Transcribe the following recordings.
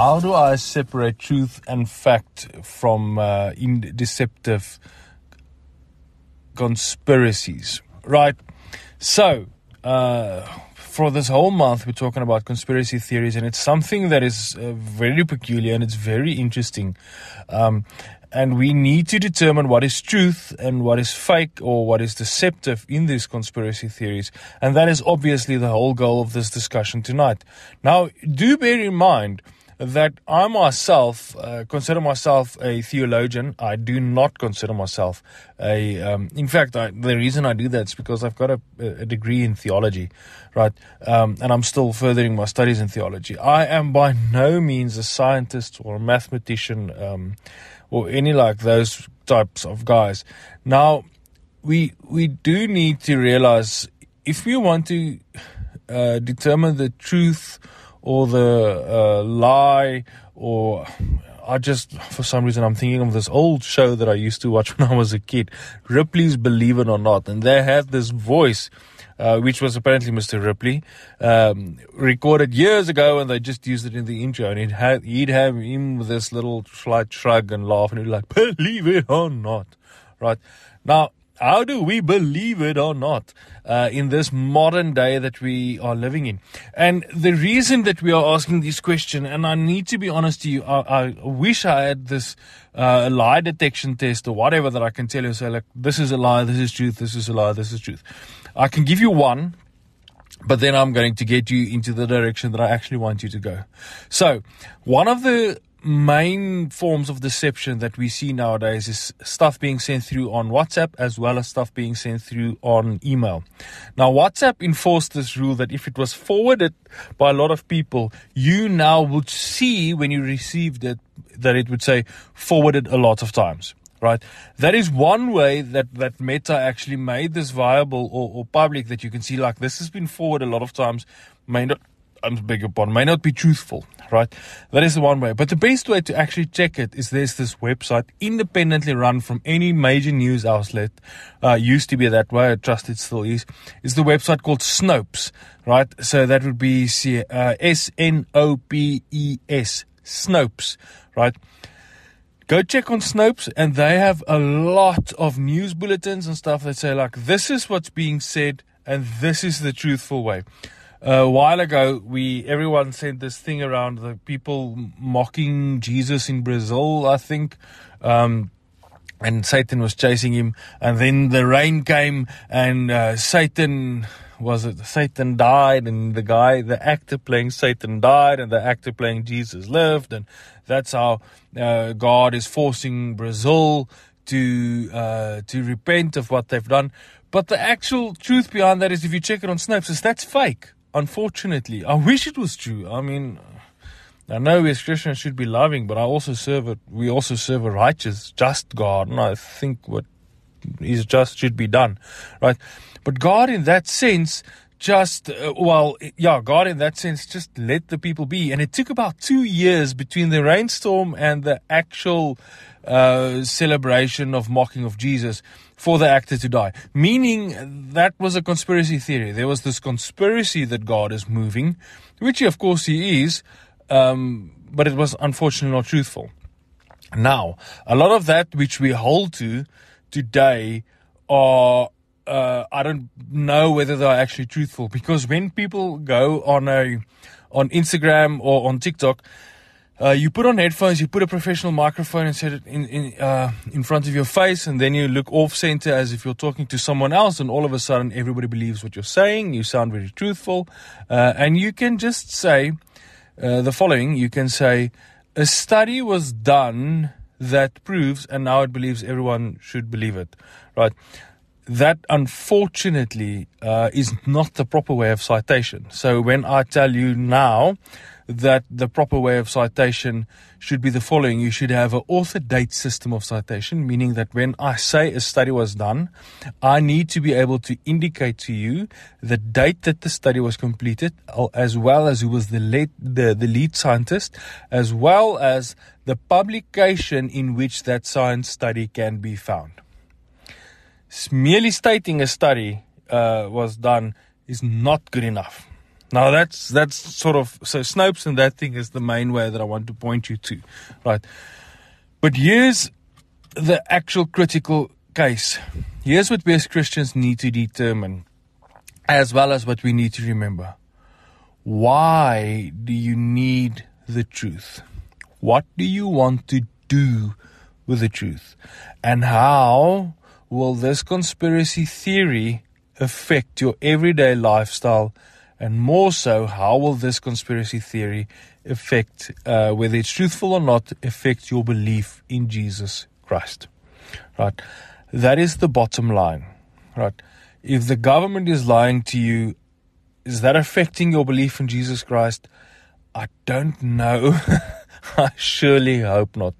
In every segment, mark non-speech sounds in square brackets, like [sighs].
how do I separate truth and fact from uh, in deceptive conspiracies? Right. So, uh, for this whole month, we're talking about conspiracy theories, and it's something that is uh, very peculiar and it's very interesting. Um, and we need to determine what is truth and what is fake or what is deceptive in these conspiracy theories. And that is obviously the whole goal of this discussion tonight. Now, do bear in mind that I myself uh, consider myself a theologian. I do not consider myself a. Um, in fact, I, the reason I do that is because I've got a, a degree in theology, right? Um, and I'm still furthering my studies in theology. I am by no means a scientist or a mathematician um, or any like those types of guys. Now, we we do need to realize if we want to uh, determine the truth or the uh, lie or I just for some reason I'm thinking of this old show that I used to watch [laughs] when I was a kid, Ripley's Believe It or Not, and they had this voice. Uh, which was apparently Mr. Ripley, um, recorded years ago, and they just used it in the intro. And he'd have, he'd have him with this little slight shrug and laugh, and he'd be like, "Believe it or not," right? Now, how do we believe it or not uh, in this modern day that we are living in? And the reason that we are asking this question, and I need to be honest to you, I, I wish I had this uh, lie detection test or whatever that I can tell you, say, like, this is a lie, this is truth, this is a lie, this is truth. I can give you one, but then I'm going to get you into the direction that I actually want you to go. So, one of the main forms of deception that we see nowadays is stuff being sent through on WhatsApp as well as stuff being sent through on email. Now, WhatsApp enforced this rule that if it was forwarded by a lot of people, you now would see when you received it that it would say forwarded a lot of times. Right, that is one way that that Meta actually made this viable or, or public that you can see like this has been forwarded a lot of times. May not I beg your pardon, may not be truthful, right? That is the one way. But the best way to actually check it is there's this website independently run from any major news outlet. Uh, used to be that way. I trust it still is. Is the website called Snopes, right? So that would be uh, S N O P E S, Snopes, right? Go check on Snopes, and they have a lot of news bulletins and stuff that say like this is what's being said, and this is the truthful way a while ago, we everyone sent this thing around the people mocking Jesus in Brazil, I think. Um, and Satan was chasing him, and then the rain came, and uh, Satan was it Satan died, and the guy, the actor playing Satan died, and the actor playing Jesus lived, and that's how uh, God is forcing Brazil to uh, to repent of what they've done. But the actual truth behind that is, if you check it on Snopes, is that's fake unfortunately, I wish it was true. I mean, I know we as Christians should be loving, but I also serve it. We also serve a righteous, just God, and I think what is just should be done, right? But God, in that sense, just uh, well, yeah, God, in that sense, just let the people be. And it took about two years between the rainstorm and the actual uh, celebration of mocking of Jesus for the actor to die. Meaning that was a conspiracy theory. There was this conspiracy that God is moving, which of course he is, um, but it was unfortunately not truthful. Now, a lot of that which we hold to today are uh, I don't know whether they're actually truthful because when people go on a on Instagram or on TikTok, uh, you put on headphones, you put a professional microphone and set it in in, uh, in front of your face, and then you look off center as if you're talking to someone else, and all of a sudden everybody believes what you're saying. You sound very truthful, uh, and you can just say uh, the following: You can say, "A study was done that proves," and now it believes everyone should believe it, right? That unfortunately uh, is not the proper way of citation. So when I tell you now that the proper way of citation should be the following. You should have an author date system of citation, meaning that when I say a study was done, I need to be able to indicate to you the date that the study was completed, as well as who was the lead, the, the lead scientist, as well as the publication in which that science study can be found. Merely stating a study uh, was done is not good enough Now that's that's sort of so Snopes and that thing is the main way that I want to point you to, right? But here's the actual critical case. Here's what we as Christians need to determine, as well as what we need to remember. Why do you need the truth? What do you want to do with the truth? And how will this conspiracy theory affect your everyday lifestyle? And more so, how will this conspiracy theory affect, uh, whether it's truthful or not, affect your belief in Jesus Christ? Right? That is the bottom line. Right? If the government is lying to you, is that affecting your belief in Jesus Christ? I don't know. [laughs] I surely hope not.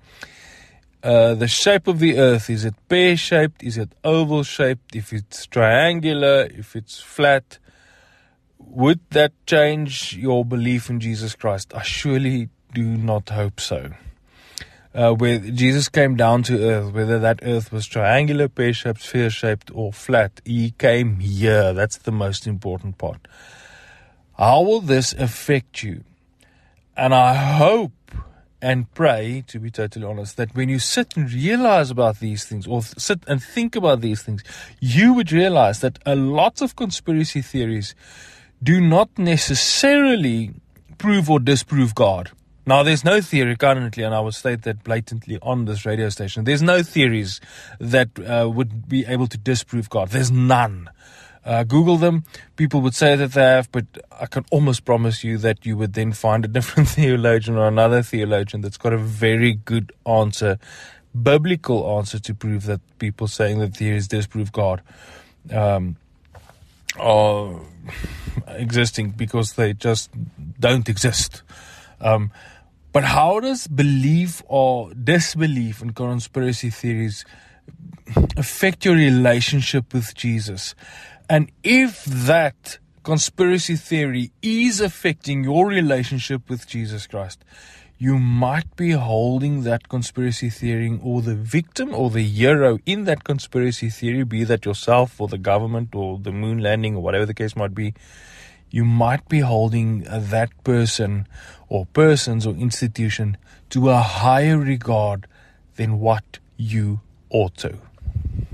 Uh, the shape of the earth is it pear shaped? Is it oval shaped? If it's triangular, if it's flat, would that change your belief in Jesus Christ? I surely do not hope so. Uh, where Jesus came down to earth, whether that earth was triangular, pear shaped, sphere shaped, or flat, he came here. That's the most important part. How will this affect you? And I hope and pray, to be totally honest, that when you sit and realize about these things or th- sit and think about these things, you would realize that a lot of conspiracy theories do not necessarily prove or disprove God. Now, there's no theory currently, and I will state that blatantly on this radio station. There's no theories that uh, would be able to disprove God. There's none uh, Google them. People would say that they have, but I can almost promise you that you would then find a different [laughs] theologian or another theologian that's got a very good answer, biblical answer to prove that people saying that theories disprove God um, are [sighs] existing because they just don't exist. Um, but how does belief or disbelief in conspiracy theories affect your relationship with Jesus? And if that conspiracy theory is affecting your relationship with Jesus Christ, you might be holding that conspiracy theory or the victim or the hero in that conspiracy theory, be that yourself or the government or the moon landing or whatever the case might be, you might be holding that person or persons or institution to a higher regard than what you ought to.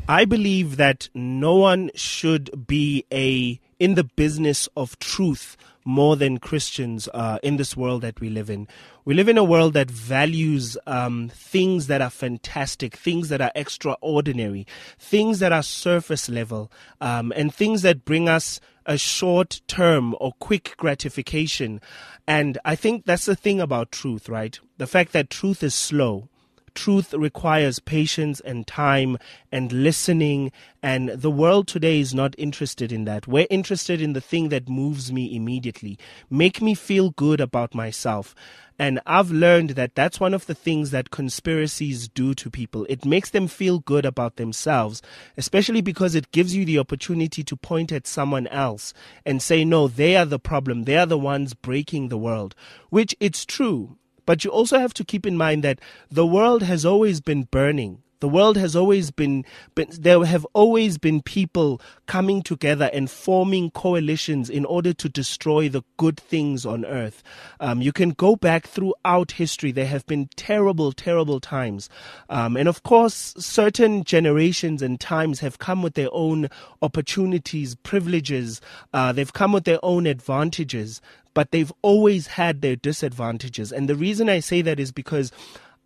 I believe that no one should be a in the business of truth more than Christians uh, in this world that we live in. We live in a world that values um, things that are fantastic, things that are extraordinary, things that are surface level, um, and things that bring us a short term or quick gratification. And I think that's the thing about truth, right? The fact that truth is slow truth requires patience and time and listening. And the world today is not interested in that. We're interested in the thing that moves me immediately, make me feel good about myself. And I've learned that that's one of the things that conspiracies do to people. It makes them feel good about themselves, especially because it gives you the opportunity to point at someone else and say, no, they are the problem. They are the ones breaking the world, which it's true. But you also have to keep in mind that the world has always been burning. The world has always been, been, there have always been people coming together and forming coalitions in order to destroy the good things on earth. Um, you can go back throughout history. There have been terrible, terrible times. Um, and of course, certain generations and times have come with their own opportunities, privileges. Uh, they've come with their own advantages but they've always had their disadvantages. And the reason I say that is because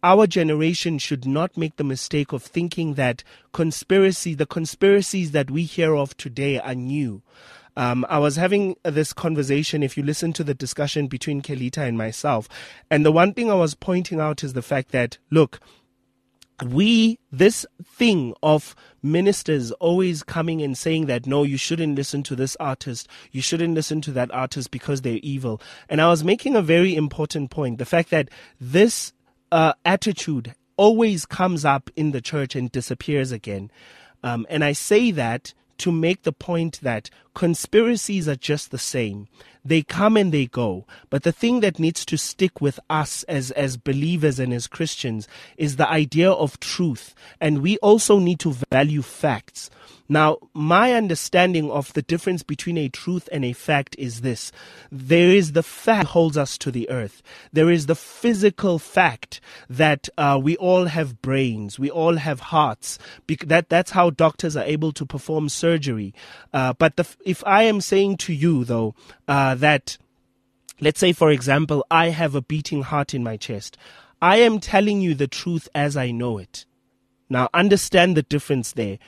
our generation should not make the mistake of thinking that conspiracy, the conspiracies that we hear of today are new. Um, I was having this conversation, if you listen to the discussion between Kelita and myself, and the one thing I was pointing out is the fact that, look, we this thing of ministers always coming and saying that no you shouldn't listen to this artist. You shouldn't listen to that artist because they're evil. And i was making a very important point the fact that this uh, attitude always comes up in the church and disappears again. Um, and i say that to make the point that conspiracies are just the same. They come and they go. But the thing that needs to stick with us as, as believers and as Christians is the idea of truth. And we also need to value facts. Now, my understanding of the difference between a truth and a fact is this. There is the fact holds us to the earth. There is the physical fact that uh, we all have brains, we all have hearts. that that's how doctors are able to perform surgery. Uh, but the, if I am saying to you though uh, that, let's say for example, I have a beating heart in my chest, I am telling you the truth as I know it. Now understand the difference there.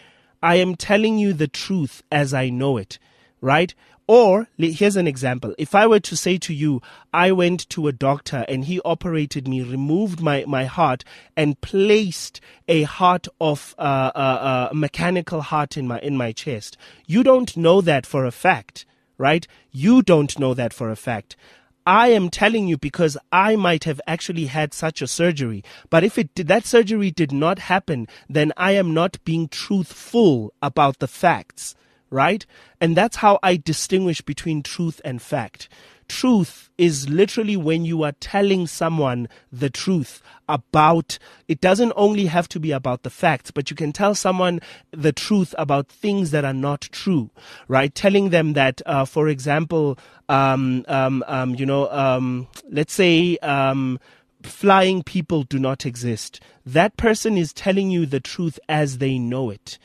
I am telling you the truth as I know it, right? Or here's an example. If I were to say to you, I went to a doctor and he operated me, removed my, my heart and placed a heart of uh, uh, uh, mechanical heart in my in my chest. You don't know that for a fact, right? You don't know that for a fact. I am telling you because I might have actually had such a surgery. But if it did, that surgery did not happen, then I am not being truthful about the facts, right? And that's how I distinguish between truth and fact truth is literally when you are telling someone the truth about it doesn't only have to be about the facts but you can tell someone the truth about things that are not true right? Telling them that uh, for example um, um, um, you know um, let's say um, flying people do not exist. That person is telling you the truth as they know it.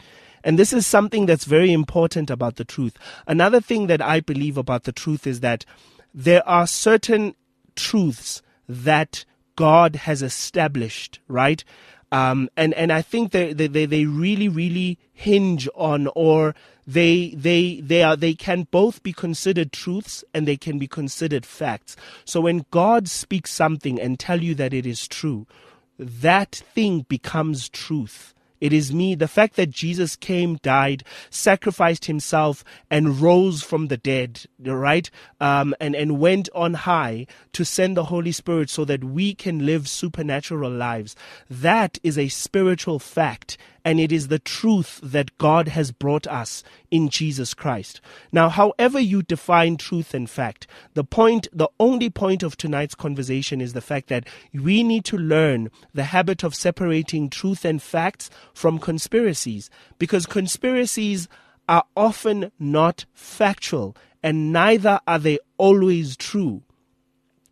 And this is something that's very important about the truth. Another thing that I believe about the truth is that there are certain truths that God has established, right? Um, and and I think they, they they really really hinge on or they they they are they can both be considered truths and they can be considered facts. So when God speaks something and tell you that it is true, that thing becomes truth. It is me. The fact that Jesus came, died, sacrificed himself, and rose from the dead, right? Um, and, and went on high to send the Holy Spirit so that we can live supernatural lives. That is a spiritual fact and it is the truth that God has brought us in Jesus Christ. Now, however you define truth and fact, the point, the only point of tonight's conversation is the fact that we need to learn the habit of separating truth and facts from conspiracies because conspiracies are often not factual and neither are they always true.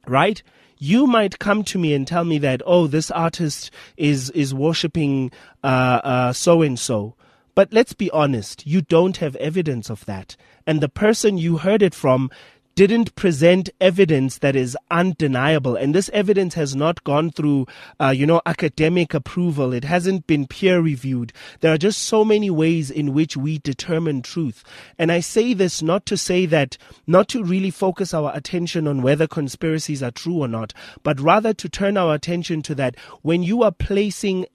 Right? You might come to me and tell me that oh this artist is is worshiping so and so but let's be honest you don't have evidence of that. And the person you heard it from didn't present evidence that is undeniable. And this evidence has not gone through, uh, you know, academic approval. It hasn't been peer reviewed. There are just so many ways in which we determine truth. And I say this not to say that, not to really focus our attention on whether conspiracies are true or not, but rather to turn our attention to that when you are placing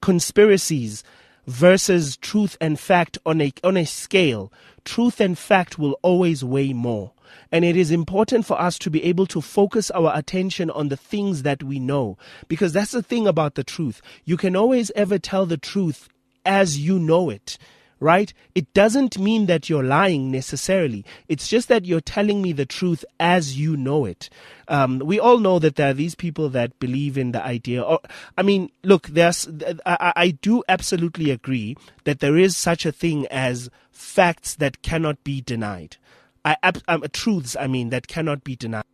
conspiracies versus truth and fact on a, on a scale, truth and fact will always weigh more. And it is important for us to be able to focus our attention on the things that we know. Because that's the thing about the truth. You can always ever tell the truth as you know it right? It doesn't mean that you're lying necessarily. It's just that you're telling me the truth as you know it. Um, we all know that there are these people that believe in the idea. Or, I mean, look, there's, I, I do absolutely agree that there is such a thing as facts that cannot be denied. I, um, truths, I mean, that cannot be denied.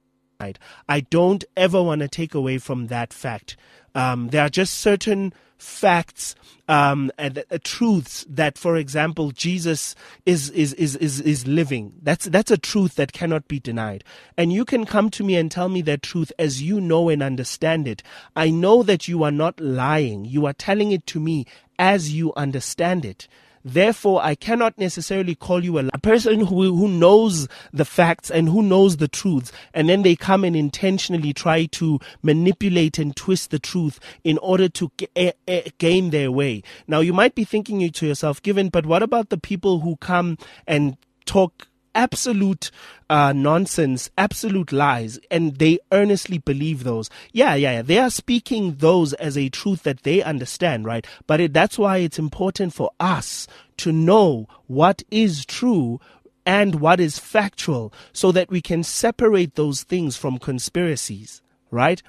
I don't ever want to take away from that fact. Um, there are just certain facts um, and uh, truths that, for example, Jesus is, is, is, is, is living. That's, that's a truth that cannot be denied. And you can come to me and tell me that truth as you know and understand it. I know that you are not lying. You are telling it to me as you understand it. Therefore, I cannot necessarily call you a, a person who, who knows the facts and who knows the truths, and then they come and intentionally try to manipulate and twist the truth in order to g- eh, eh, gain their way. Now, you might be thinking to yourself, given, but what about the people who come and talk absolute uh, nonsense, absolute lies, and they earnestly believe those. Yeah, yeah, yeah, they are speaking those as a truth that they understand, right? But it, that's why it's important for us to know what is true and what is factual so that we can separate those things from conspiracies, right?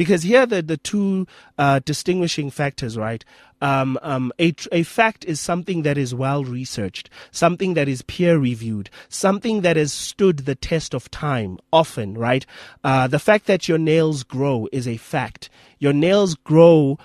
Because here the, the two uh, distinguishing factors, right? Um, um, a, a fact is something that is well researched, something that is peer reviewed, something that has stood the test of time often, right? Uh, the fact that your nails grow is a fact. Your nails grow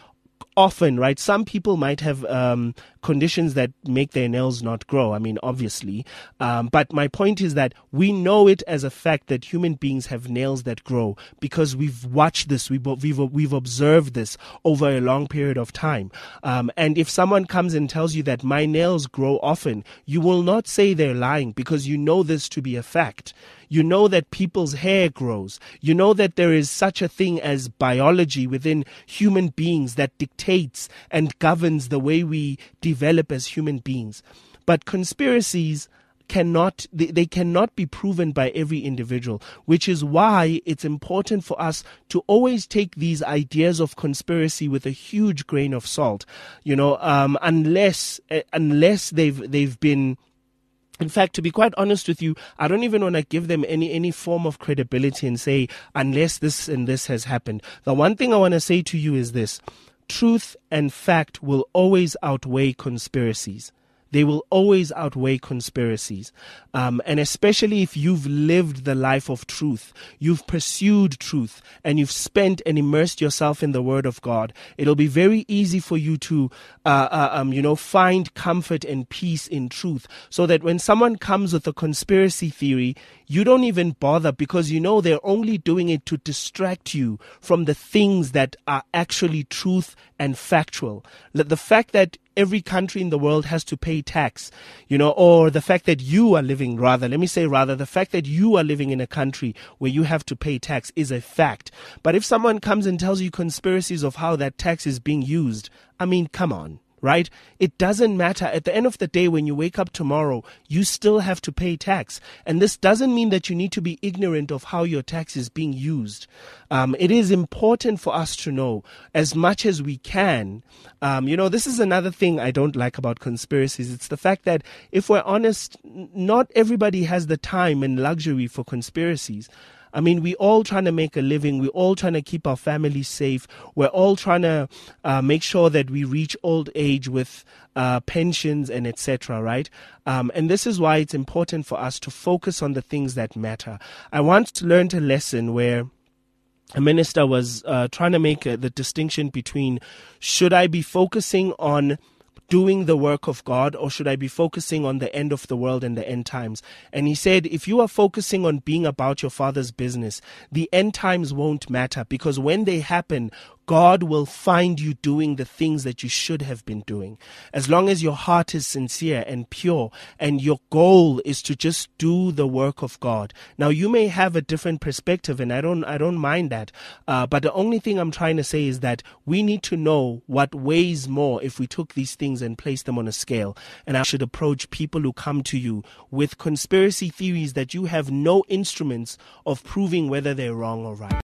often, right? Some people might have um, conditions that make their nails not grow. I mean, obviously. Um, but my point is that we know it as a fact that human beings have nails that grow because we've watched this, we've, we've, we've observed this over a long period of time. Um, and if someone comes and tells you that my nails grow often, you will not say they're lying because you know this to be a fact. You know that people's hair grows. You know that there is such a thing as biology within human beings that dictates and governs the way we develop as human beings. But conspiracies cannot they, cannot be proven by every individual which is why it's important for us to always take these ideas of conspiracy with a huge grain of salt you know um, unless uh, unless they've they've been in fact, to be quite honest with you, I don't even want to give them any, any form of credibility and say, unless this and this has happened. The one thing I want to say to you is this truth and fact will always outweigh conspiracies they will always outweigh conspiracies. Um, and especially if you've lived the life of truth, you've pursued truth, and you've spent and immersed yourself in the Word of God, it'll be very easy for you to, uh, uh, um, you know, find comfort and peace in truth. So that when someone comes with a conspiracy theory, you don't even bother because you know they're only doing it to distract you from the things that are actually truth and factual. The fact that every country in the world has to pay tax, you know, or the fact that you are living, rather, let me say rather, the fact that you are living in a country where you have to pay tax is a fact. But if someone comes and tells you conspiracies of how that tax is being used, I mean, come on right? It doesn't matter. At the end of the day, when you wake up tomorrow, you still have to pay tax. And this doesn't mean that you need to be ignorant of how your tax is being used. Um, it is important for us to know as much as we can. Um, you know, this is another thing I don't like about conspiracies. It's the fact that if we're honest, not everybody has the time and luxury for conspiracies. I mean, we're all trying to make a living. We're all trying to keep our families safe. We're all trying to uh, make sure that we reach old age with uh, pensions and etc. Right? Um, and this is why it's important for us to focus on the things that matter. I once learned a lesson where a minister was uh, trying to make uh, the distinction between should I be focusing on doing the work of God or should I be focusing on the end of the world and the end times? And he said, if you are focusing on being about your father's business, the end times won't matter because when they happen, God will find you doing the things that you should have been doing. As long as your heart is sincere and pure and your goal is to just do the work of God. Now you may have a different perspective and I don't, I don't mind that. Uh, but the only thing I'm trying to say is that we need to know what weighs more if we took these things and placed them on a scale. And I should approach people who come to you with conspiracy theories that you have no instruments of proving whether they're wrong or right.